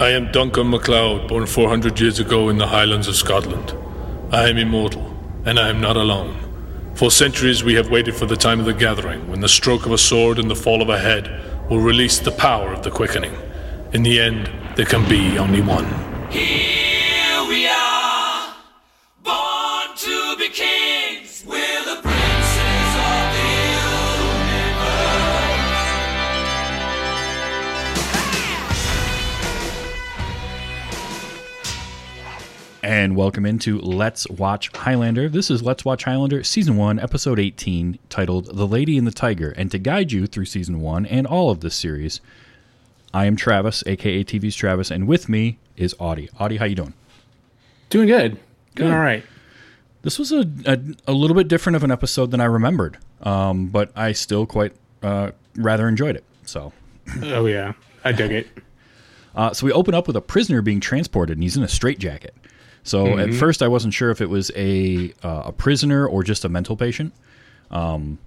I am Duncan MacLeod, born 400 years ago in the Highlands of Scotland. I am immortal, and I am not alone. For centuries we have waited for the time of the gathering, when the stroke of a sword and the fall of a head will release the power of the quickening. In the end, there can be only one. And welcome into Let's Watch Highlander. This is Let's Watch Highlander, Season 1, Episode 18, titled The Lady and the Tiger. And to guide you through Season 1 and all of this series, I am Travis, aka TV's Travis, and with me is Audie. Audie, how you doing? Doing good. Doing Good. all right. This was a, a, a little bit different of an episode than I remembered, um, but I still quite uh, rather enjoyed it. So, Oh yeah, I dug it. Uh, so we open up with a prisoner being transported, and he's in a straitjacket. So at first, I wasn't sure if it was a uh, a prisoner or just a mental patient. Um,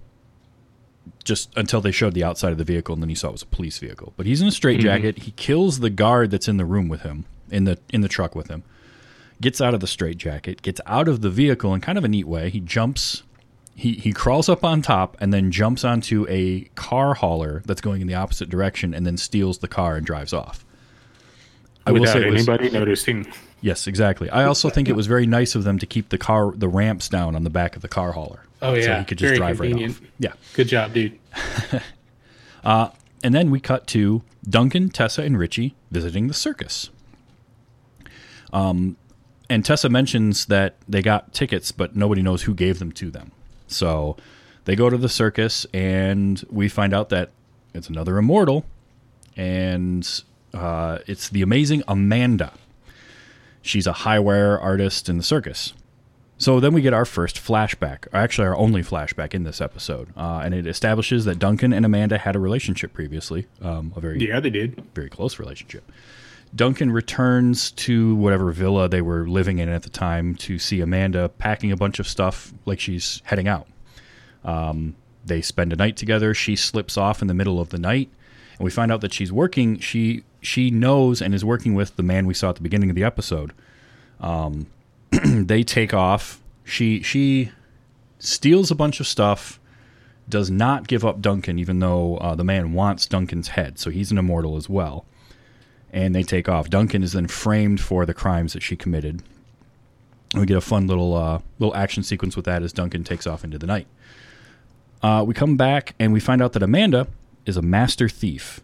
just until they showed the outside of the vehicle, and then you saw it was a police vehicle. But he's in a straitjacket. He kills the guard that's in the room with him, in the in the truck with him. Gets out of the straitjacket, gets out of the vehicle in kind of a neat way. He jumps he he crawls up on top and then jumps onto a car hauler that's going in the opposite direction and then steals the car and drives off. I will Without say it was, anybody noticing. Yes, exactly. I also think it was very nice of them to keep the car the ramps down on the back of the car hauler. Oh, so yeah. he could just Very drive convenient. right off. Yeah, Good job, dude. and then we cut to Duncan, Tessa, and Richie visiting the circus. Um, and Tessa mentions that they got tickets, but nobody knows who gave them to them. So they go to the circus, and we find out that it's another immortal, and uh, it's the amazing Amanda. She's a high wire artist in the circus. So then we get our first flashback, or actually our only flashback in this episode, uh, and it establishes that Duncan and Amanda had a relationship previously, um, a very Yeah, they did. very close relationship. Duncan returns to whatever villa they were living in at the time to see Amanda packing a bunch of stuff like she's heading out. Um, they spend a night together. She slips off in the middle of the night, and we find out that she's working. She she knows and is working with the man we saw at the beginning of the episode. Um, they take off. She she steals a bunch of stuff. Does not give up Duncan, even though uh, the man wants Duncan's head, so he's an immortal as well and they take off. Duncan is then framed for the crimes that she committed. We get a fun little uh, little action sequence with that as Duncan takes off into the night. Uh, we come back and we find out that Amanda is a master thief,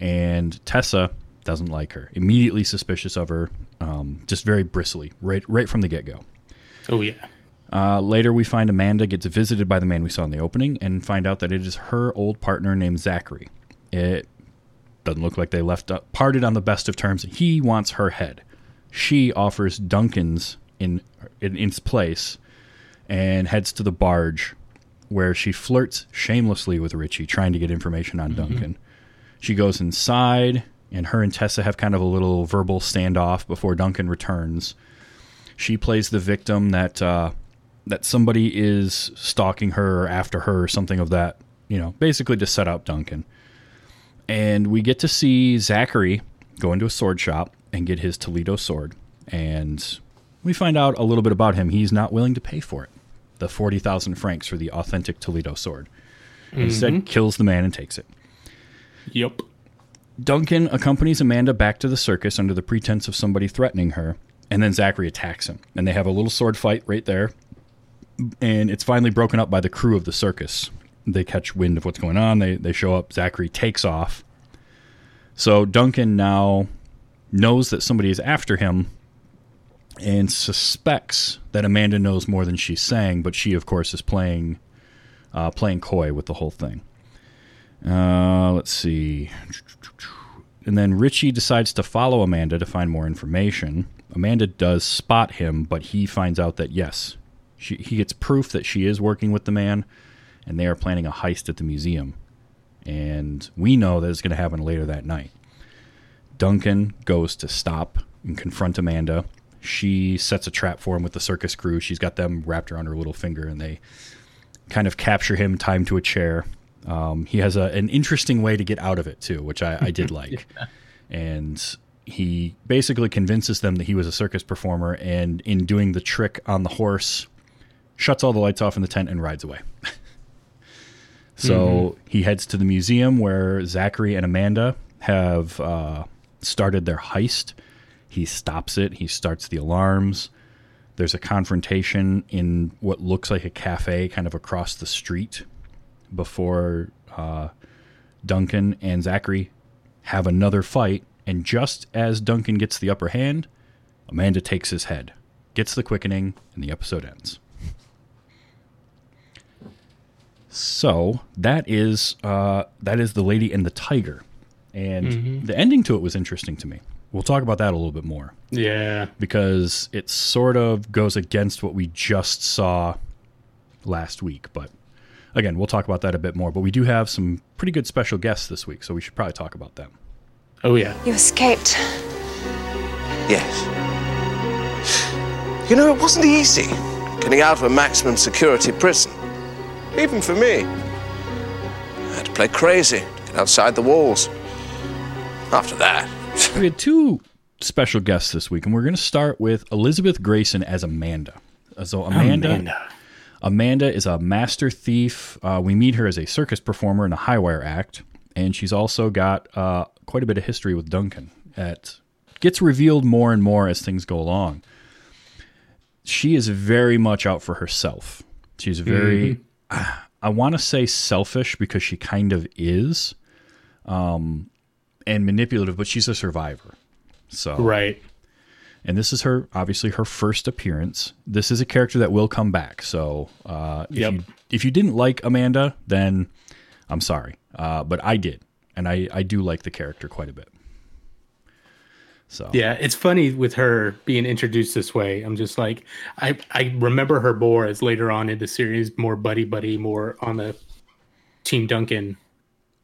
and Tessa doesn't like her. Immediately suspicious of her, um, just very bristly, right right from the get go. Oh yeah. Uh, later, we find Amanda gets visited by the man we saw in the opening and find out that it is her old partner named Zachary. It doesn't look like they left up, parted on the best of terms. He wants her head. She offers Duncan's in, in its place and heads to the barge where she flirts shamelessly with Richie, trying to get information on Duncan. She goes inside, and her and Tessa have kind of a little verbal standoff before Duncan returns. She plays the victim that uh, that somebody is stalking her or after her or something of that, you know, basically to set up Duncan. And we get to see Zachary go into a sword shop and get his Toledo sword. And we find out a little bit about him. He's not willing to pay for it the 40,000 francs for the authentic Toledo sword. Instead, mm-hmm. kills the man and takes it. Yep. Duncan accompanies Amanda back to the circus under the pretense of somebody threatening her, and then Zachary attacks him. And they have a little sword fight right there. And it's finally broken up by the crew of the circus. They catch wind of what's going on. They, they show up. Zachary takes off. So Duncan now knows that somebody is after him and suspects that Amanda knows more than she's saying, but she, of course, is playing uh, playing coy with the whole thing. Uh, let's see. And then Richie decides to follow Amanda to find more information. Amanda does spot him, but he finds out that yes, she, he gets proof that she is working with the man, and they are planning a heist at the museum. And we know that it's going to happen later that night. Duncan goes to stop and confront Amanda. She sets a trap for him with the circus crew. She's got them wrapped around her little finger, and they kind of capture him, tie him to a chair. Um, he has a, an interesting way to get out of it too, which I, I did like. And he basically convinces them that he was a circus performer, and in doing the trick on the horse, shuts all the lights off in the tent and rides away. so he heads to the museum where Zachary and Amanda have uh, started their heist. He stops it. He starts the alarms. There's a confrontation in what looks like a cafe, kind of across the street, before uh, Duncan and Zachary have another fight. And just as Duncan gets the upper hand, Amanda takes his head, gets the quickening, and the episode ends. So that is uh, that is the Lady and the Tiger, and the ending to it was interesting to me. We'll talk about that a little bit more Yeah. because it sort of goes against what we just saw last week. But again, we'll talk about that a bit more. But we do have some pretty good special guests this week, so we should probably talk about them. Oh yeah. You escaped. Yes. You know, it wasn't easy getting out of a maximum security prison. Even for me. I had to play crazy to get outside the walls. After that, We had two special guests this week, and we're going to start with Elizabeth Gracen as Amanda. Uh, So Amanda, Amanda, Amanda. is a master thief. Uh, we meet her as a circus performer in a high wire act, and she's also got uh, quite a bit of history with Duncan. That gets revealed more and more as things go along. She is very much out for herself. She's very, I want to say selfish because she kind of is, um, and manipulative, but she's a survivor. So Right. and this is her obviously her first appearance. This is a character that will come back. So uh, if Yep. you if you didn't like Amanda, then I'm sorry, uh, but I did, and I I do like the character quite a bit. So Yeah, it's funny with her being introduced this way. I'm just like, I I remember her more as later on in the series, more buddy buddy, more on the Team Duncan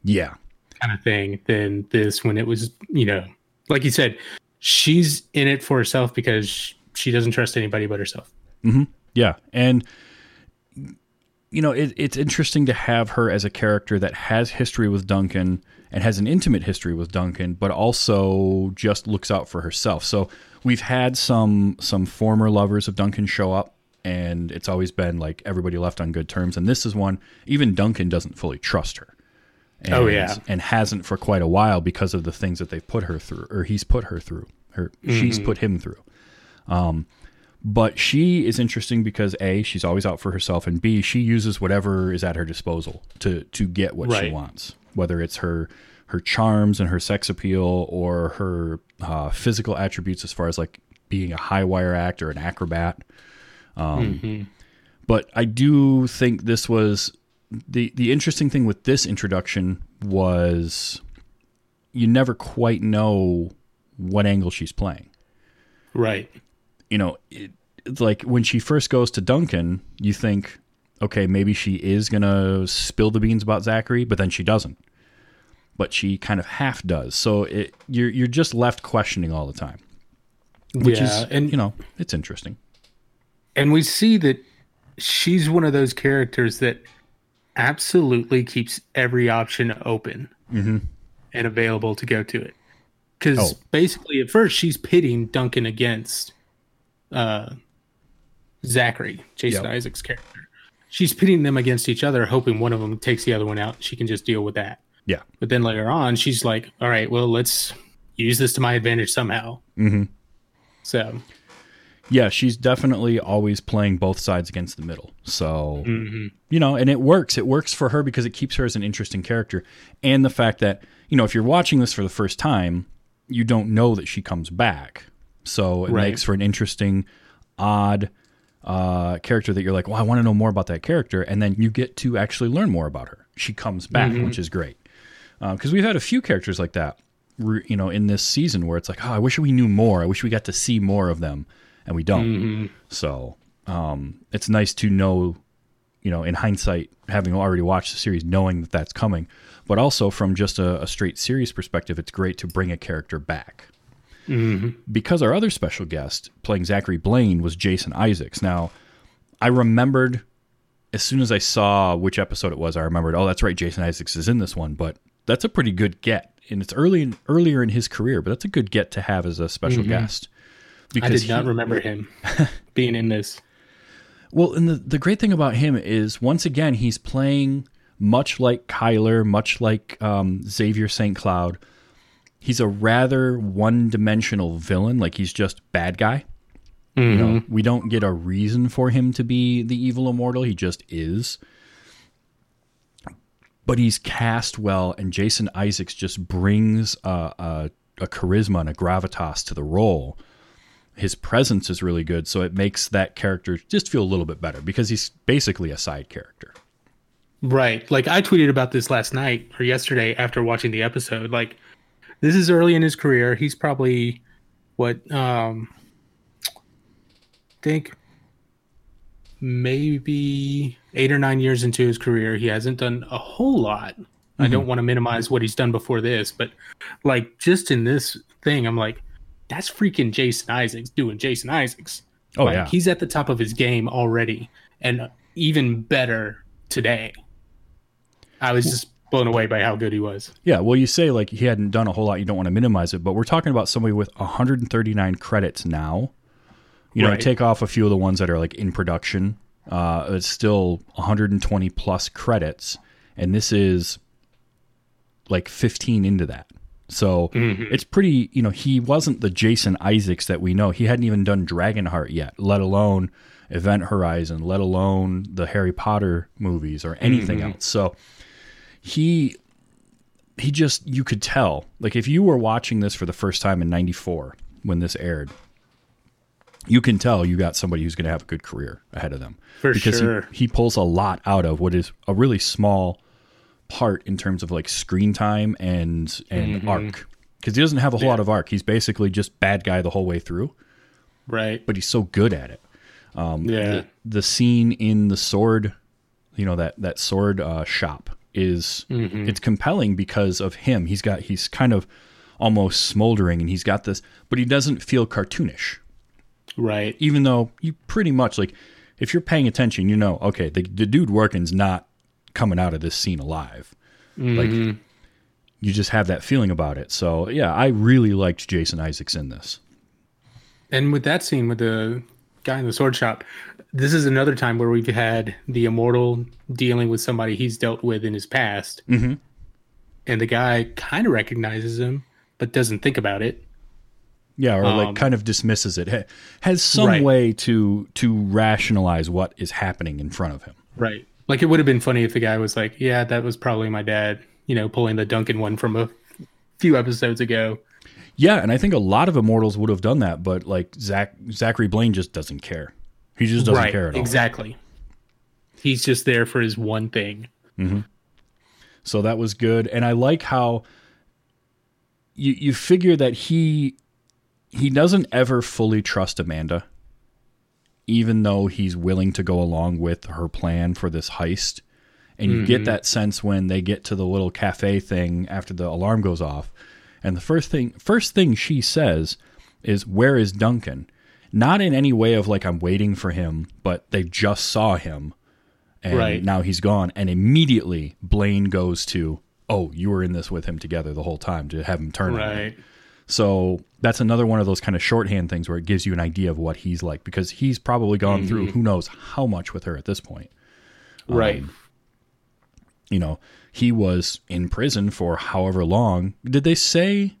yeah, kind of thing than this when it was, you know, like you said, she's in it for herself because she doesn't trust anybody but herself. Mm-hmm. yeah, and you know it, it's interesting to have her as a character that has history with Duncan and has an intimate history with Duncan, but also just looks out for herself. So we've had some some former lovers of Duncan show up, and it's always been like everybody left on good terms. And this is one even Duncan doesn't fully trust her. And, Oh, yeah. and hasn't for quite a while because of the things that they've put her through, or he's put her through, or she's put him through. Um, But she is interesting because a she's always out for herself, and b she uses whatever is at her disposal to to get what she wants, whether it's her her charms and her sex appeal or her uh, physical attributes as far as like being a high wire act or an acrobat. Um, But I do think this was the the interesting thing with this introduction was you never quite know what angle she's playing Right. you know, it, it's like when she first goes to Duncan, you think, okay, maybe she is gonna spill the beans about Zachary, but then she doesn't. But she kind of half does. So it, you're you're just left questioning all the time, which yeah, is and you know it's interesting. and we see that she's one of those characters that absolutely keeps every option open and available to go to it because Mm-hmm. Oh. basically at first she's pitting duncan against uh zachary jason Yep. isaac's character she's pitting them against each other hoping one of them takes the other one out she can just deal with that Yeah, but then later on she's like all right well let's use this to my advantage somehow mm-hmm. so yeah, she's definitely always playing both sides against the middle. So mm-hmm. you know, and it works. It works for her because it keeps her as an interesting character, and the fact that you know if you're watching this for the first time, you don't know that she comes back. So it Right. makes for an interesting, odd uh, character that you're like, well, I want to know more about that character, and then you get to actually learn more about her. She comes back, mm-hmm. which is great uh, because we've had a few characters like that, you know, in this season where it's like, oh, I wish we knew more. I wish we got to see more of them, and we don't. Mm-hmm. So um, it's nice to know, you know, in hindsight, having already watched the series, knowing that that's coming, but also from just a, a straight series perspective, it's great to bring a character back. Mm-hmm. Because our other special guest playing Zachary Blaine was Jason Isaacs. Now, I remembered as soon as I saw which episode it was, I remembered, oh, that's right, Jason Isaacs is in this one. But that's a pretty good get, and it's early in, earlier in his career, but that's a good get to have as a special mm-hmm. guest. Mm-hmm. I did not he- remember him being in this. Well, and the, the great thing about him is once again he's playing much like Kyler, much like um, Xavier St. Cloud. He's a rather one-dimensional villain, like he's just bad guy. You know, we don't get a reason for him to be the evil immortal. He just is. But he's cast well, and Jason Isaacs just brings a, a, a charisma and a gravitas to the role his presence is really good, so it makes that character just feel a little bit better because he's basically a side character. Right. Like I tweeted about this last night or yesterday after watching the episode. Like this is early in his career. He's probably what um think maybe 8 or 9 years into his career. He hasn't done a whole lot. I don't want to minimize what he's done before this, but like just in this thing I'm like that's freaking Jason Isaacs doing Jason Isaacs. Oh, Like, yeah. he's at the top of his game already and even better today. I was just blown away by how good he was. Yeah, well, you say like he hadn't done a whole lot, you don't want to minimize it, but we're talking about somebody with 139 credits now. You know, Right. take off a few of the ones that are like in production. Uh, it's still 120 plus credits, and this is like 15 into that. So mm-hmm. it's pretty, you know, he wasn't the Jason Isaacs that we know. He hadn't even done Dragonheart yet, let alone Event Horizon, let alone the Harry Potter movies or anything mm-hmm. else. So he he just you could tell like if you were watching this for the first time in 94 when this aired you can tell you got somebody who's going to have a good career ahead of them For because sure. he, he pulls a lot out of what is a really small part in terms of like screen time and and Mm-hmm. arc because he doesn't have a whole lot of arc he's basically just bad guy the whole way through Right. but he's so good at it yeah. the, the scene in the sword you know that that sword uh, shop is it's compelling because of him he's got he's kind of almost smoldering and he's got this but he doesn't feel cartoonish right. even though you pretty much like if you're paying attention you know okay the, the dude working's not coming out of this scene alive like you just have that feeling about it so yeah i really liked jason isaacs in this And with that scene with the guy in the sword shop, this is another time where we've had the immortal dealing with somebody he's dealt with in his past. Mm-hmm. And the guy kind of recognizes him, but doesn't think about it. Yeah, or like Um, kind of dismisses it. Ha- Has some Right. way to to rationalize what is happening in front of him. Right. Like it would have been funny if the guy was like, "Yeah, that was probably my dad," you know, pulling the Duncan one from a few episodes ago. Yeah, and I think a lot of immortals would have done that, but like Zach Zachary Blaine just doesn't care. He just doesn't right. care at all. Exactly. He's just there for his one thing. Mm-hmm. So that was good, and I like how you you figure that he he doesn't ever fully trust Amanda, even though he's willing to go along with her plan for this heist. And you get mm-hmm. that sense when they get to the little cafe thing after the alarm goes off, and the first thing first thing she says is, "Where is Duncan?" Not in any way of like I'm waiting for him, but they just saw him and Right. now he's gone and immediately blaine goes to oh you were in this with him together the whole time to have him turn you." So that's another one of those kind of shorthand things where it gives you an idea of what he's like because he's probably gone through Mm-hmm. who knows how much with her at this point Right. you know he was in prison for however long did they say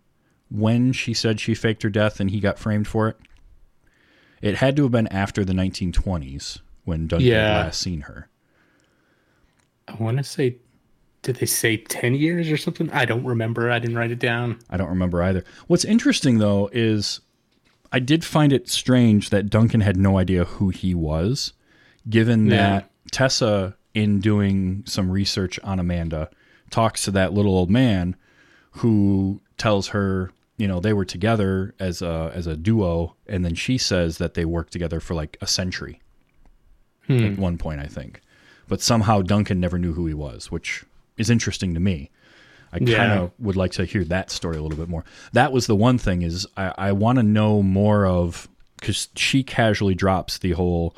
when she said she faked her death and he got framed for it it had to have been after the 1920s when duncan Yeah. last seen her I want to say, did they say 10 years or something? I don't remember. I didn't write it down. I don't remember either. What's interesting though is I did find it strange that Duncan had no idea who he was, given Yeah. that Tessa, in doing some research on Amanda, talks to that little old man who tells her, you know, they were together as a as a duo, and then she says that they worked together for like a century hmm. at one point, I think. But somehow Duncan never knew who he was, which is interesting to me. I kind Yeah. of would like to hear that story a little bit more. That was the one thing is I, I want to know more of because she casually drops the whole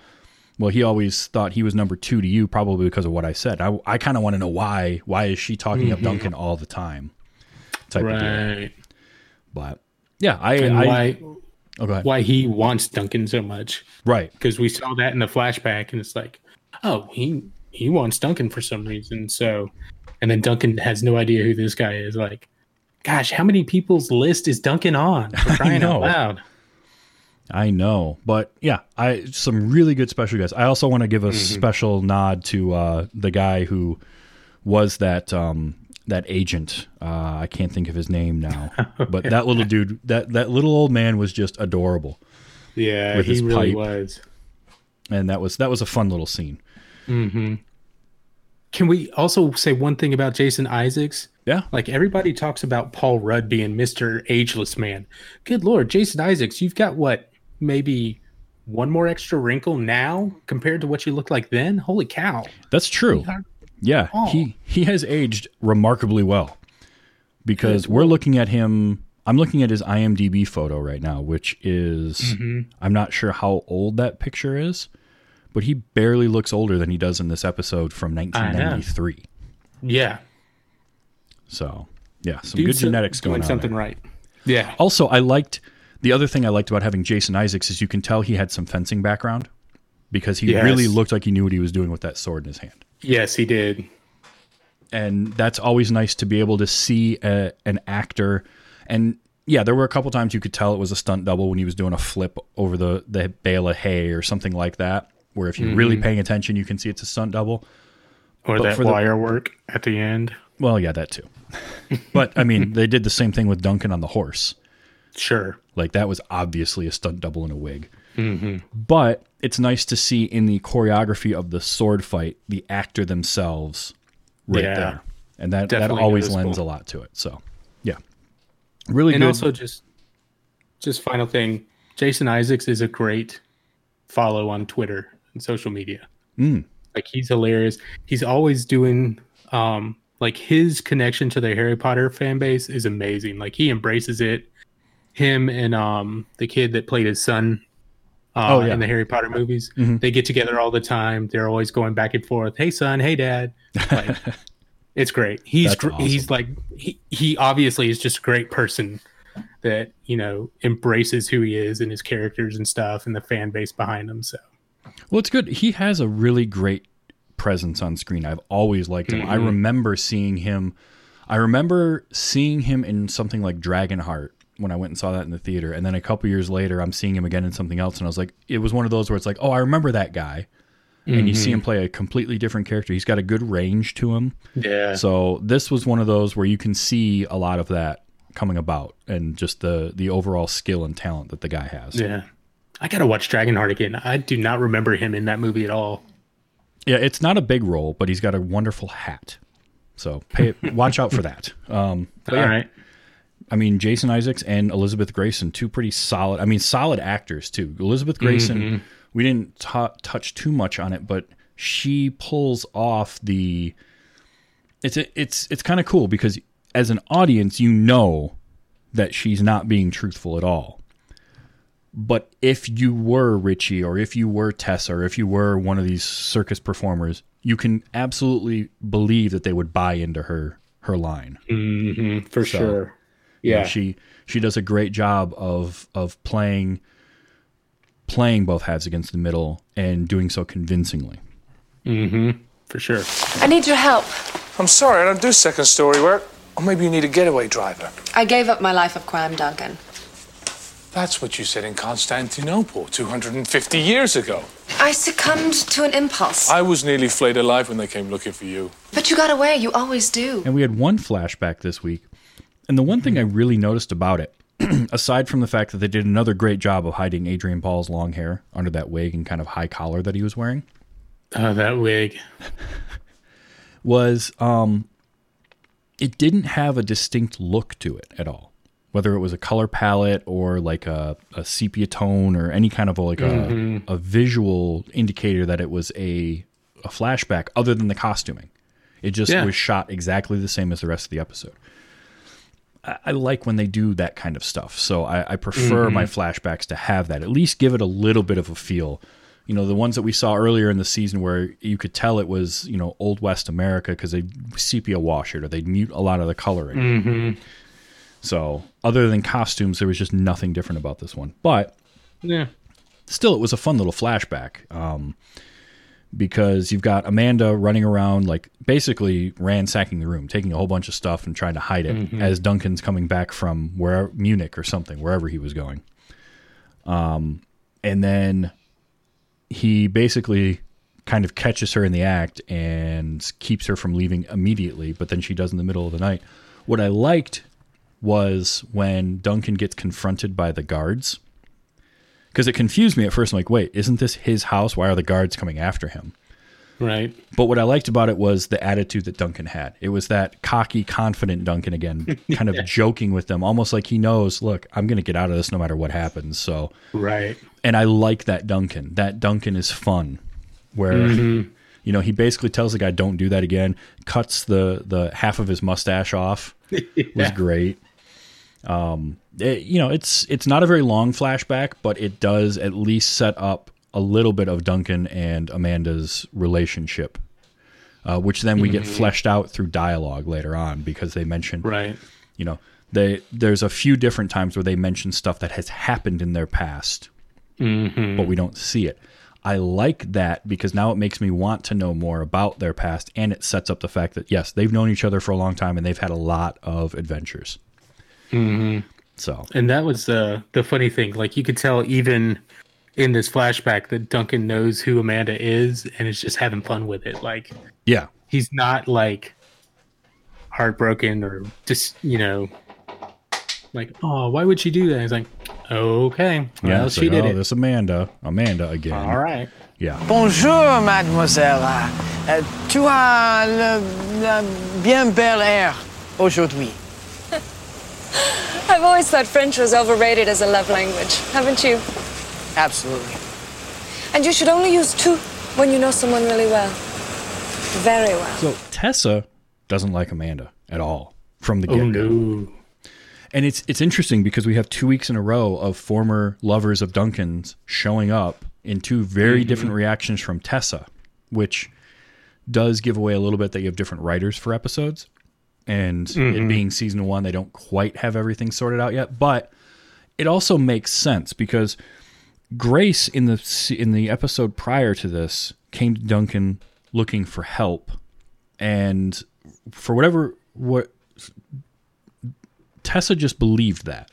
Well, he always thought he was number two to you, probably because of what I said. I, I kind of want to know why. Why is she talking up mm-hmm. Duncan all the time? Type of deal. Right. But yeah, I, And I why oh, go ahead. why he wants Duncan so much. Right. Because we saw that in the flashback and it's like, oh, he he wants Duncan for some reason. So and then Duncan has no idea who this guy is. Like, gosh, how many people's list is Duncan on? For crying know. out loud. I know, but yeah, I some really good special guys. I also want to give a special nod to uh, the guy who was that um, that agent. Uh, I can't think of his name now, but that little dude, that that little old man was just adorable, Yeah, With he his really pipe. was. and that was that was a fun little scene. Can we also say one thing about Jason Isaacs? Yeah, Like everybody talks about Paul Rudd being Mr. Ageless Man. Good lord, Jason Isaacs, you've got what, maybe one more extra wrinkle now compared to what you looked like then? Holy cow. that's true. Yeah, Oh. he he has aged remarkably well because we're looking at him. I'm looking at his IMDb photo right now, which is Mm-hmm. I'm not sure how old that picture is, but he barely looks older than he does in this episode from 1993. Yeah. So yeah, some Dude's good genetics doing going on. something there. right. Yeah. Also, I liked the other thing I liked about having Jason Isaacs is you can tell he had some fencing background because he Yes. really looked like he knew what he was doing with that sword in his hand. Yes, he did. and that's always nice to be able to see a, an actor and yeah there were a couple times you could tell it was a stunt double when he was doing a flip over the the bale of hay or something like that where if you're really mm. paying attention you can see it's a stunt double. Or But that for the- wire work at the end. well yeah that too. But i mean they did the same thing with duncan on the horse. Sure. like that was obviously a stunt double in a wig. Mm-hmm. But it's nice to see in the choreography of the sword fight the actor themselves right Yeah. there. And that Definitely that always noticeable. lends a lot to it. So yeah. Really and good. also just just final thing. Jason isaacs is a great follow on twitter and social media Mm. like he's hilarious he's always doing um like his connection to the harry potter fan base is amazing like he embraces it him and um the kid that played his son uh, Oh, yeah. in the Harry Potter movies, Mhm. they get together all the time. They're always going back and forth. Hey, son. Hey, dad. Like, it's great. He's gr- he's like he he obviously is just a great person that you know embraces who he is and his characters and stuff and the fan base behind him. So Well, it's good. He has a really great presence on screen. I've always liked him. I Mm-hmm. remember seeing him. I remember seeing him in something like Dragonheart when I went and saw that in the theater, and then a couple years later, I'm seeing him again in something else, and I was like, it was one of those where it's like, oh, I remember that guy, and you Mm-hmm. see him play a completely different character. He's got a good range to him. yeah, So this was one of those where you can see a lot of that coming about, and just the the overall skill and talent that the guy has. yeah. I gotta watch Dragonheart again. I do not remember him in that movie at all. Yeah, it's not a big role, but he's got a wonderful hat. So pay, watch out for that. Um, but All yeah, right. I mean, Jason Isaacs and Elizabeth Gracen, two pretty solid. I mean, solid actors too. Elizabeth Gracen, we didn't t- touch too much on it, but she pulls off the. It's it's it's kind of cool because as an audience, you know that she's not being truthful at all. But if you were Richie, or if you were Tessa, or if you were one of these circus performers, you can absolutely believe that they would buy into her her line. Mm-hmm, for sure. You know, Yeah. she she does a great job of of playing playing both halves against the middle and doing so convincingly. Mm-hmm. For sure. I need your help. I'm sorry, I don't do second story work. Or maybe you need a getaway driver. I gave up my life of crime, Duncan. That's what you said in Constantinople 250 years ago. I succumbed to an impulse. I was nearly flayed alive when they came looking for you. But you got away. You always do. And we had one flashback this week. And the one thing I really noticed about it, aside from the fact that they did another great job of hiding Adrian Paul's long hair under that wig and kind of high collar that he was wearing, Oh, that wig. was um it didn't have a distinct look to it at all whether it was a color palette or like a, a sepia tone or any kind of a, like a, mm-hmm. a visual indicator that it was a, a flashback other than the costuming. It just Yeah. was shot exactly the same as the rest of the episode. I, I like when they do that kind of stuff so i, I prefer my mm-hmm. flashbacks to have that at least give it a little bit of a feel. You know, the ones that we saw earlier in the season where you could tell it was, you know, Old West America because they sepia wash it or they'd mute a lot of the coloring. Mm-hmm. So, other than costumes, there was just nothing different about this one. But Yeah. still, it was a fun little flashback um, because you've got Amanda running around, like basically ransacking the room, taking a whole bunch of stuff and trying to hide it as Duncan's coming back from where Munich or something, wherever he was going. Um, and then he basically kind of catches her in the act and keeps her from leaving immediately, but then she does in the middle of the night. What I liked was when Duncan gets confronted by the guards because it confused me at first. I'm like, wait, isn't this his house? Why are the guards coming after him? Right. But what I liked about it was the attitude that Duncan had. It was that cocky, confident Duncan again, kind of joking with them, almost like he knows, look, I'm going to get out of this no matter what happens. So, Right. and I like that Duncan. That Duncan is fun, where mm-hmm. you know he basically tells the guy, "Don't do that again." Cuts the the half of his mustache off. Was great. Um, it- you know, it's it's not a very long flashback, but it does at least set up a little bit of Duncan and Amanda's relationship, uh, which then we get fleshed out through dialogue later on because they mention Right. you know they there's a few different times where they mention stuff that has happened in their past but we don't see it. I like that because now it makes me want to know more about their past and it sets up the fact that yes they've known each other for a long time and they've had a lot of adventures Mm-hmm. so And that was the the funny thing. Like you could tell even in this flashback that Duncan knows who Amanda is and is just having fun with it. Like yeah he's not like heartbroken or just you know like oh why would she do that? He's like okay well yeah it's she like, did oh, it. this amanda amanda again All right. yeah Bonjour, mademoiselle. Euh, tu as le, le bien bel air aujourd'hui. I've always thought French was overrated as a love language, haven't you? Absolutely. And you should only use two when you know someone really well. Very well. so tessa doesn't like amanda at all from the Oh get-go no. And it's it's interesting because we have two weeks in a row of former lovers of Duncan's showing up in two very mm-hmm. different reactions from Tessa, which does give away a little bit that you have different writers for episodes. And it mm-hmm. being season one, they don't quite have everything sorted out yet. But it also makes sense because Grace in the in the episode prior to this came to Duncan looking for help, and for whatever what Tessa just believed that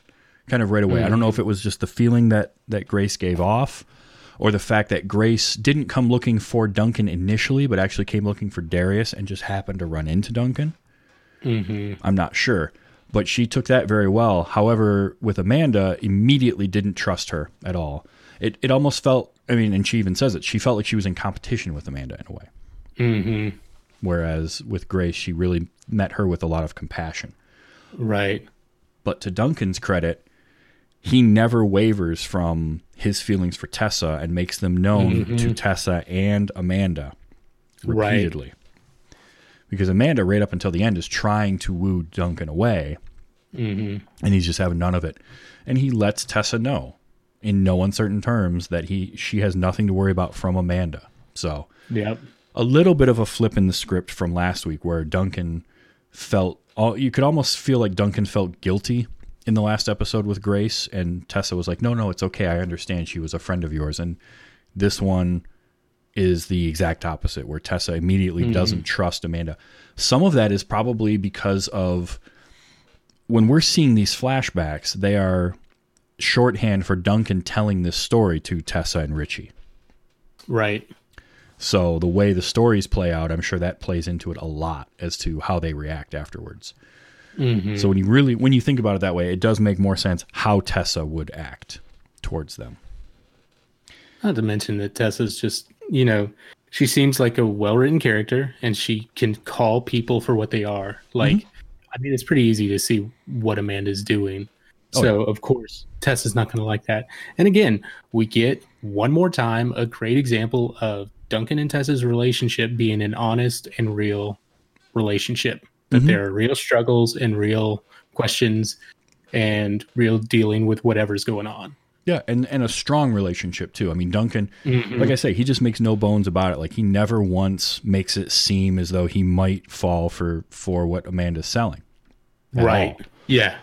kind of right away. I don't know if it was just the feeling that that Grace gave off or the fact that Grace didn't come looking for Duncan initially, but actually came looking for Darius and just happened to run into Duncan. Mm-hmm. I'm not sure, but she took that very well. However, with Amanda, immediately didn't trust her at all. It it almost felt. I mean, and she even says it. She felt like she was in competition with Amanda in a way. Mm-hmm. Whereas with Grace, she really met her with a lot of compassion. Right. But to Duncan's credit, he never wavers from his feelings for Tessa and makes them known to Tessa and Amanda Right. Because Amanda, right up until the end, is trying to woo Duncan away, mm-hmm. and he's just having none of it. And he lets Tessa know, in no uncertain terms, that he she has nothing to worry about from Amanda. So Yep. a little bit of a flip in the script from last week where Duncan felt all you could almost feel like Duncan felt guilty in the last episode with Grace and Tessa was like no no it's okay I understand she was a friend of yours and this one is the exact opposite where Tessa immediately mm-hmm. doesn't trust Amanda some of that is probably because of when we're seeing these flashbacks they are shorthand for Duncan telling this story to Tessa and Richie Right. so the way the stories play out, I'm sure that plays into it a lot as to how they react afterwards. Mm-hmm. So when you really when you think about it that way, it does make more sense how Tessa would act towards them. Not to mention that Tessa's just, you know, she seems like a well written character and she can call people for what they are. Mm-hmm. Like, I mean, it's pretty easy to see what Amanda's doing. Oh, so, of course, Tessa's not going to like that. And again, we get one more time a great example of Duncan and Tessa's relationship being an honest and real relationship. That mm-hmm. there are real struggles and real questions and real dealing with whatever's going on. Yeah, and and a strong relationship too. I mean, Duncan, Mm-hmm. like I say, he just makes no bones about it. Like he never once makes it seem as though he might fall for for what Amanda's selling. right. all. Yeah.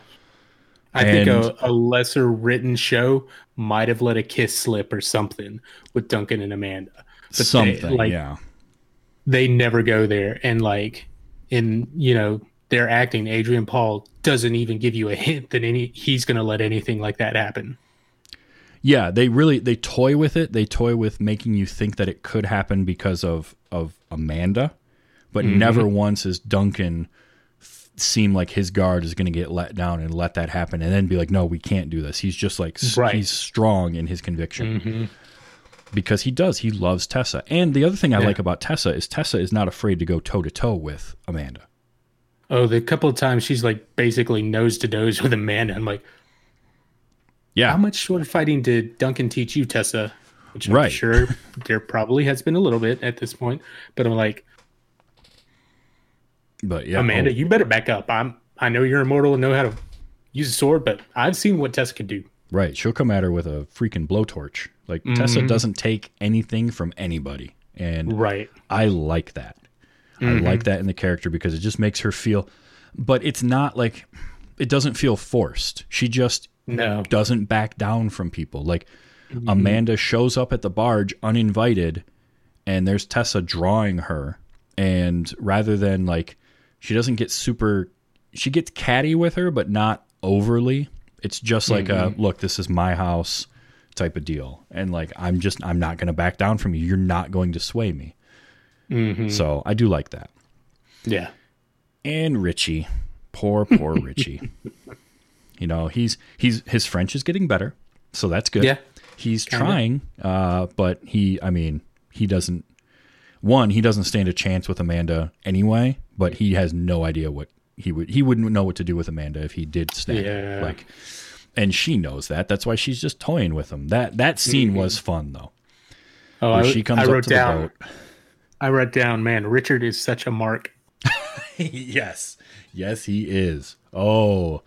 I think a, a lesser written show might have let a kiss slip or something with Duncan and Amanda. But they- Something, like yeah. they never go there. And like in you know their acting, Adrian Paul doesn't even give you a hint that any he's going to let anything like that happen. Yeah, they really they toy with it. They toy with making you think that it could happen because of of Amanda, but Mm-hmm. never once is Duncan seem like his guard is going to get let down and let that happen, and then be like, no, we can't do this. He's just like Right. Mm-hmm. he's strong in his conviction because he does. He loves Tessa, and the other thing I Yeah. like about Tessa is Tessa is not afraid to go toe to toe with Amanda. Oh, the couple of times she's like basically nose to nose with Amanda. I'm like, Yeah, how much sword fighting did Duncan teach you, Tessa? Which I'm Right. sure there probably has been a little bit at this point. But I'm like, but yeah, Amanda, oh, you better back up. I'm I know you're immortal and know how to use a sword, but I've seen what Tessa can do. Right. She'll come at her with a freaking blowtorch. Like mm-hmm. Tessa doesn't take anything from anybody. And Right. I like that. I mm-hmm. like that in the character because it just makes her feel but it's not like it doesn't feel forced. She just No. doesn't back down from people. Like mm-hmm. Amanda shows up at the barge uninvited and there's Tessa drawing her and rather than like she doesn't get super she gets catty with her but not overly. It's just like a mm-hmm. look, this is my house type of deal. And like I'm just I'm not going to back down from you. You're not going to sway me. Mm-hmm. So, I do like that. Yeah. And Richie, poor poor Richie. You know, he's he's his French is getting better, so that's good. Yeah. he's trying, uh, but he, I mean, he doesn't. One, he doesn't stand a chance with Amanda anyway, but he has no idea what he would. He wouldn't know what to do with Amanda if he did stand. Yeah. Like, and she knows that. That's why she's just toying with him. That that scene Mm-hmm. was fun though. Oh, I, she comes I up wrote to the down. boat. I wrote down, man, Richard is such a mark. yes. Yes, he is. Oh,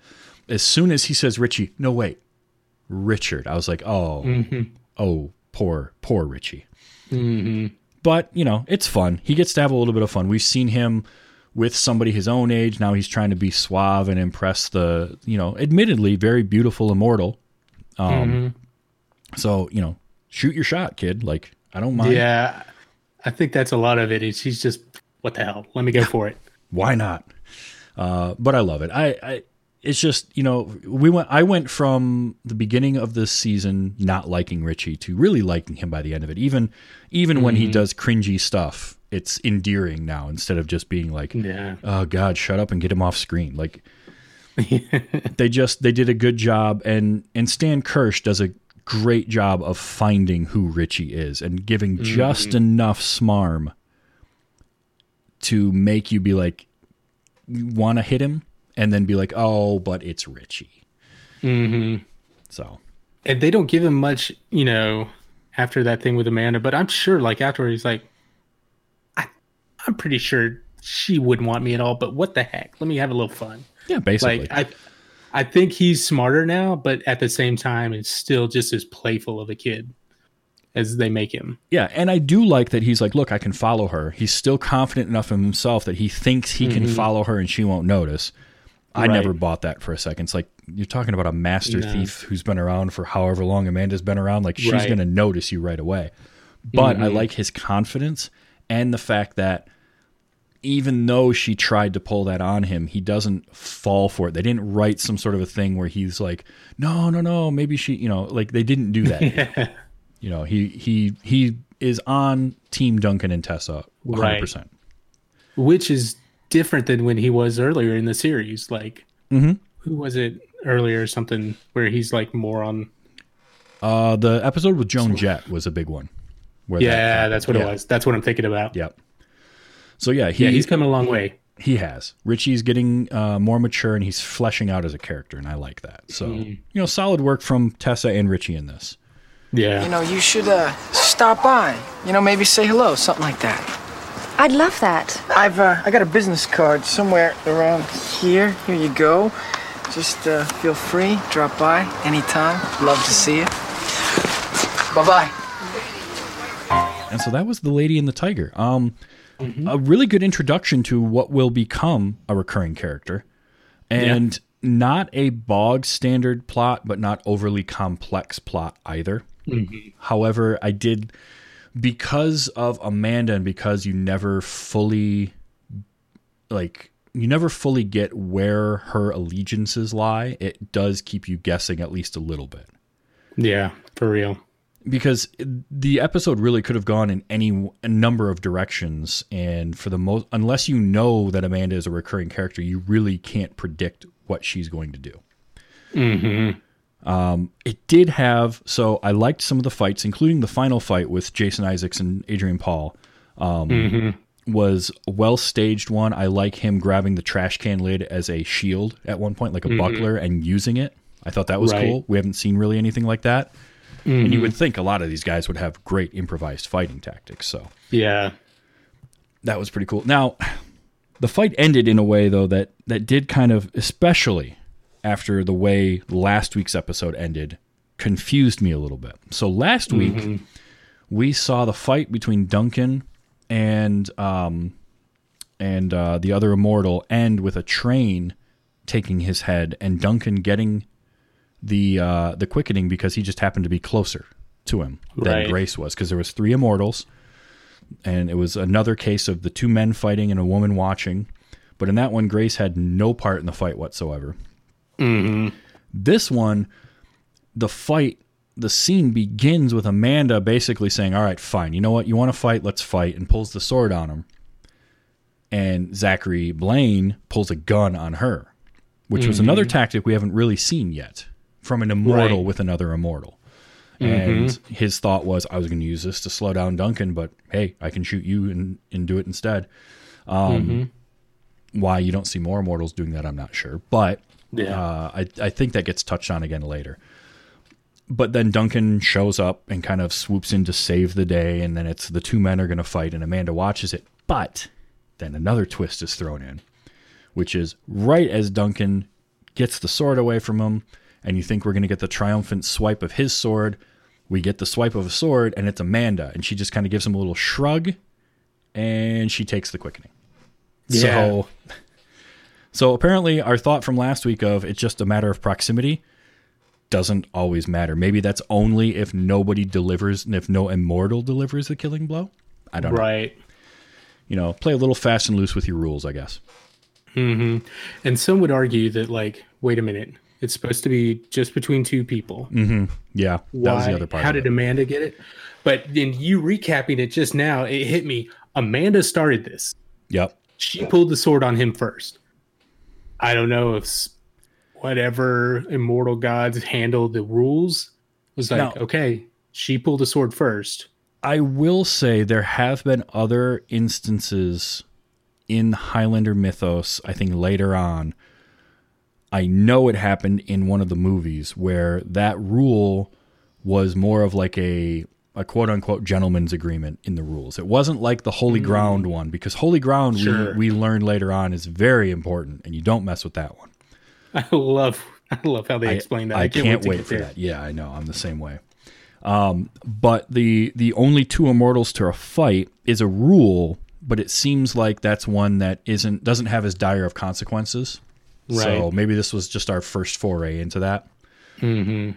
as soon as he says Richie, no, wait, Richard, I was like, oh, oh, poor, poor Richie. But, you know, it's fun. He gets to have a little bit of fun. We've seen him with somebody his own age. Now he's trying to be suave and impress the, you know, admittedly very beautiful immortal. Um, So, you know, shoot your shot, kid. Like, I don't mind. Yeah. I think that's a lot of it. Is he's just what the hell? Let me go for it. why not? Uh, but I love it. I, I, it's just you know, we went. I went from the beginning of this season not liking Richie to really liking him by the end of it. Even, even when he mm-hmm. does cringy stuff, it's endearing now instead of just being like, Yeah. oh God, shut up and get him off screen. Like, they just they did a good job, and and Stan Kirsch does a great job of finding who Richie is and giving mm-hmm. just enough smarm to make you be like want to hit him and then be like oh but it's richie mm-hmm. so And they don't give him much, you know, after that thing with Amanda. But I'm sure, like afterward, he's like, I, I'm pretty sure she wouldn't want me at all. But what the heck? Let me have a little fun. yeah basically Like I, I think he's smarter now, but at the same time, it's still just as playful of a kid as they make him. yeah and i do like that he's like look i can follow her he's still confident enough in himself that he thinks he can follow her and she won't notice i Right. never bought that for a second it's like you're talking about a master No. thief who's been around for however long amanda's been around like she's Right. going to notice you right away but i mm-hmm. like his confidence and the fact that even though she tried to pull that on him, he doesn't fall for it. They didn't write some sort of a thing where he's like, "No, no, no, maybe she," you know, like they didn't do that. You know, he he he is on Team Duncan and Tessa 100%. Right. which is different than when he was earlier in the series. Like, Mm-hmm. who was it earlier or something where he's like more on? Uh the episode with Joan Jett was a big one. Where that Yeah, that's what Yeah. it was. That's what I'm thinking about. Yep. So yeah, he yeah, he's coming a long way. he has. Richie's getting uh, more mature and he's fleshing out as a character, and I like that. So Mm-hmm. you know, solid work from Tessa and Richie in this. Yeah, You know, you should uh, stop by. You know, maybe say hello, something like that. I'd love that. I've uh, I got a business card somewhere around here. Here you go. Just uh, feel free, drop by anytime. Love to see you. Bye bye. And so that was the Lady and the Tiger. Um, a really good introduction to what will become a recurring character, and not a bog standard plot, but not overly complex plot either. However, I did because of Amanda and because you never fully like you never fully get where her allegiances lie. It does keep you guessing at least a little bit Yeah, for real. because the episode really could have gone in any a number of directions and for the most unless you know that amanda is a recurring character you really can't predict what she's going to do mm-hmm. Um, it did have so i liked some of the fights including the final fight with jason isaacs and adrian paul um, was a well staged one i like him grabbing the trash can lid as a shield at one point like a buckler and using it i thought that was Right. cool we haven't seen really anything like that and you would think a lot of these guys would have great improvised fighting tactics. So Yeah. that was pretty cool. Now, the fight ended in a way though that that did kind of, especially after the way last week's episode ended, confused me a little bit. So last week we saw the fight between Duncan and um and uh, the other immortal end with a train taking his head and Duncan getting the uh, the quickening because he just happened to be closer to him than Right. Grace was because there was three immortals and it was another case of the two men fighting and a woman watching. But in that one, Grace had no part in the fight whatsoever. Mm-hmm. This one, the fight, the scene begins with Amanda basically saying, "All right, fine. You know what? You want to fight? Let's fight," and pulls the sword on him. And Zachary Blaine pulls a gun on her, which was mm-hmm. another tactic we haven't really seen yet from an immortal Right. with another immortal. Mm-hmm. And his thought was, I was going to use this to slow down Duncan, but hey, I can shoot you and, and do it instead. Um, Why you don't see more immortals doing that, I'm not sure. But Yeah. uh, I, I think that gets touched on again later. But then Duncan shows up and kind of swoops in to save the day, and then it's the two men are going to fight, and Amanda watches it. But then another twist is thrown in, which is right as Duncan gets the sword away from him, and you think we're going to get the triumphant swipe of his sword. We get the swipe of a sword, and it's Amanda, and she just kind of gives him a little shrug, and she takes the quickening. Yeah. So, so apparently, our thought from last week of it's just a matter of proximity doesn't always matter. Maybe that's only if nobody delivers, and if no immortal delivers the killing blow. I don't know. Right. You know, play a little fast and loose with your rules, I guess. Hmm. And some would argue that, like, wait a minute, it's supposed to be just between two people. Hmm. Yeah, that was the other part. How did. Amanda get it? But in you recapping it just now, it hit me. Amanda started this. Yep. She pulled the sword on him first. I don't know if whatever immortal gods handled the rules was like, Now- okay, she pulled the sword first. I will say there have been other instances in Highlander mythos, I think later on. I know it happened in one of the movies where that rule was more of like a a quote unquote gentleman's agreement in the rules. It wasn't like the holy ground one because holy ground Sure. we, we learned later on is very important and you don't mess with that one. I love, I love how they explain that. I, can't, to wait get for there. that. Yeah, I know. I'm the same way. Um, but the the only two immortals to a fight is a rule, but it seems like that's one that isn't doesn't have as dire of consequences. So maybe this was just our first foray into that. Mm-hmm.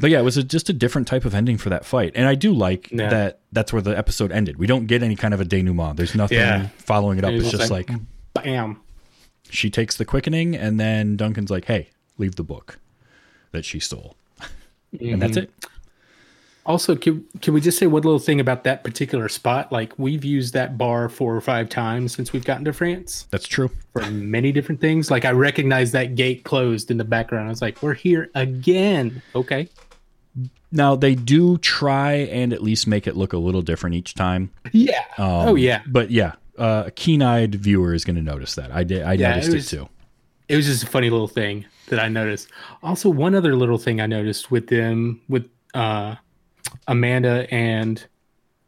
But yeah, it was a, just a different type of ending for that fight, and I do like Yeah. that. That's where the episode ended. We don't get any kind of a denouement. There's nothing Yeah. following it up. It It's was just like bam. she takes the quickening, and then Duncan's like, "Hey, leave the book that she stole," and that's mm-hmm. it. Also, can, can we just say one little thing about that particular spot? Like, we've used that bar four or five times since we've gotten to France That's true. for many different things. Like, I recognize that gate closed in the background. I was like, we're here again. Okay. Now they do try and at least make it look a little different each time. Yeah. oh, yeah. But yeah, uh, a keen-eyed viewer is going to notice that. I did. I Yeah, noticed it it, too. It was just a funny little thing that I noticed. Also, one other little thing I noticed with them, with uh, Amanda and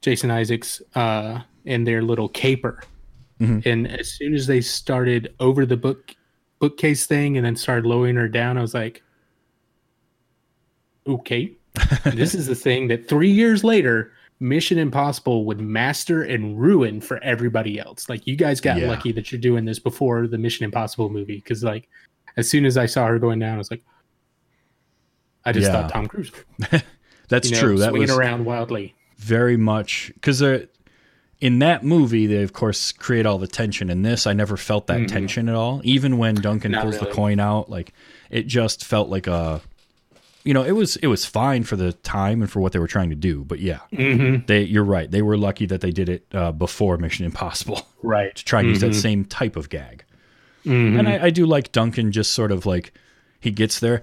Jason Isaacs uh, and their little caper. And as soon as they started over the book bookcase thing and then started lowering her down, I was like, okay. this is the thing that three years later, Mission Impossible would master and ruin for everybody else. Like you guys got Yeah. lucky that you're doing this before the Mission Impossible movie, because like as soon as I saw her going down, I was like, I just Yeah. thought Tom Cruise. That's you know, true. That swinging was around wildly. very much because in that movie they of course create all the tension. In this, I never felt that tension at all. Even when Duncan Mm-hmm. Not pulls the coin out, like it just felt like a. You know, it was it was fine for the time and for what they were trying to do, but yeah, Mm-hmm. they you're right. They were lucky that they did it uh, before Mission Impossible. Right. to try and use Mm-hmm. that same type of gag. And I, I do like Duncan just sort of like he gets there.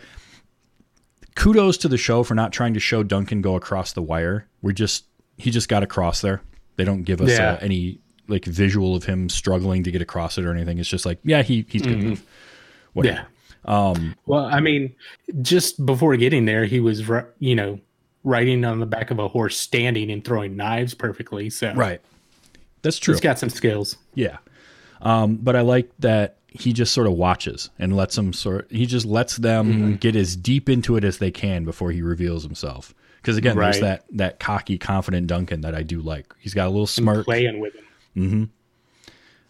Kudos to the show for not trying to show Duncan go across the wire. We're just he just got across there. They don't give us Yeah. uh, any like visual of him struggling to get across it or anything. It's just like yeah, he he's good enough. Whatever. Yeah. Um, well, I mean, just before getting there, he was, you know, riding on the back of a horse, standing and throwing knives perfectly. So Right. That's true. he's got some skills. Yeah. Um, but I like that he just sort of watches and lets them sort he just lets them Mm-hmm. get as deep into it as they can before he reveals himself. Because again, there's that that cocky, confident Duncan that I do like. He's got a little smirk. Playing with him.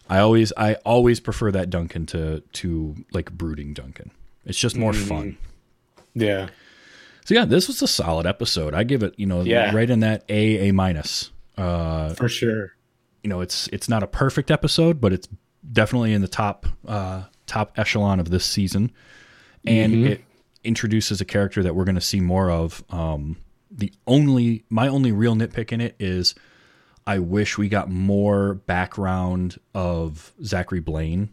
I always I always prefer that Duncan to to like brooding Duncan. It's just more Mm-hmm. fun. Yeah. So yeah, this was a solid episode. I give it, you know, Yeah. right in that A A minus. Uh, For sure. you know, it's it's not a perfect episode, but it's definitely in the top uh, top echelon of this season, and Mm-hmm. it introduces a character that we're going to see more of. Um, the only my only real nitpick in it is I wish we got more background of Zachary Blaine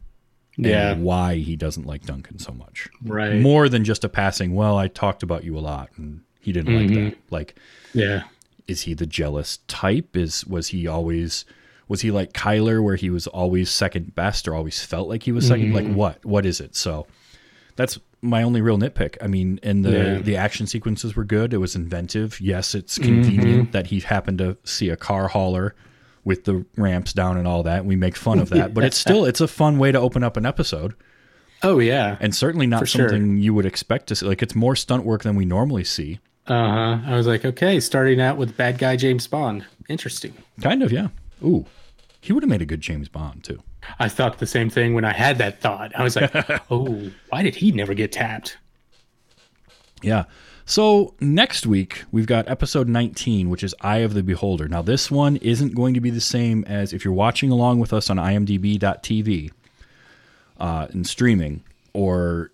and Yeah. why he doesn't like Duncan so much. Right. More than just a passing. Well, I talked about you a lot, and he didn't like Mm-hmm. that. Like Yeah. is he the jealous type is was he always was he like Kyler where he was always second best or always felt like he was 2nd like Mm-hmm. what what is it so that's my only real nitpick i mean and the Yeah. the action sequences were good it was inventive yes it's Mm-hmm. convenient that he happened to see a car hauler with the ramps down and all that we make fun of that but it's still it's a fun way to open up an episode Oh, yeah. and certainly not For sure. something you would expect to see like it's more stunt work than we normally see Uh huh. I was like, okay, starting out with bad guy James Bond. Interesting. kind of yeah ooh he would have made a good james bond too I thought the same thing when I had that thought. I was like, oh, why did he never get tapped? Yeah. So next week we've got episode 19, which is Eye of the Beholder. Now this one isn't going to be the same as if you're watching along with us on imdb.tv uh, and streaming, or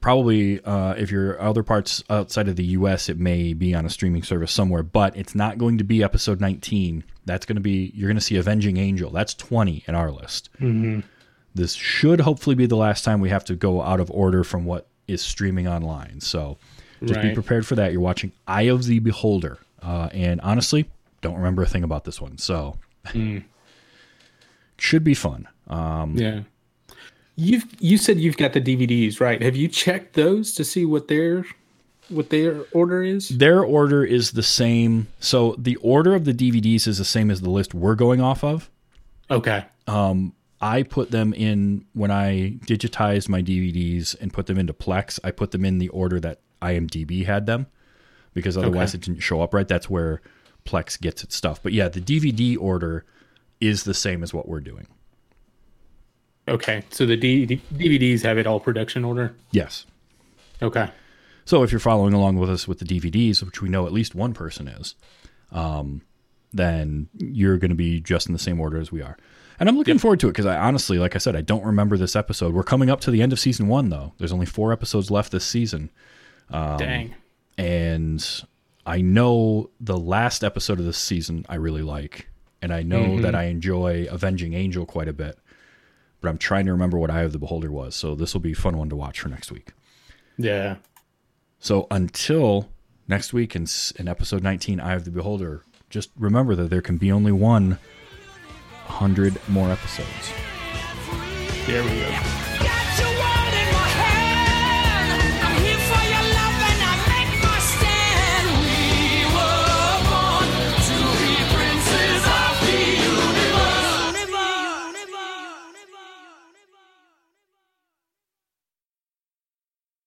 probably uh, if you're other parts outside of the U.S., it may be on a streaming service somewhere. But it's not going to be episode 19. That's going to be you're going to see Avenging Angel. That's 20 in our list. This should hopefully be the last time we have to go out of order from what is streaming online. So just be prepared for that. You're watching Eye of the Beholder. Uh, and honestly, don't remember a thing about this one. So should be fun. Um, Yeah. You've you said you've got the DVDs, right? Have you checked those to see what their what their order is? their order is the same. So the order of the DVDs is the same as the list we're going off of. Okay. Um, I put them in when I digitized my DVDs and put them into Plex. I put them in the order that IMDb had them because otherwise Okay. it didn't show up right. That's where Plex gets its stuff. But yeah, the DVD order is the same as what we're doing. Okay. So the D- DVDs have it all production order. Yes. Okay. So if you're following along with us with the DVDs, which we know at least one person is, um, then you're going to be just in the same order as we are. And I'm looking forward to it because I honestly, like I said, I don't remember this episode. We're coming up to the end of season one, though. There's only four episodes left this season. Dang. and I know the last episode of this season I really like, and I know that I enjoy Avenging Angel quite a bit. But I'm trying to remember what Eye of the Beholder was, so this will be a fun one to watch for next week. Yeah. So until next week in, in episode 19, Eye of the Beholder, just remember that there can be only one hundred more episodes. There we go.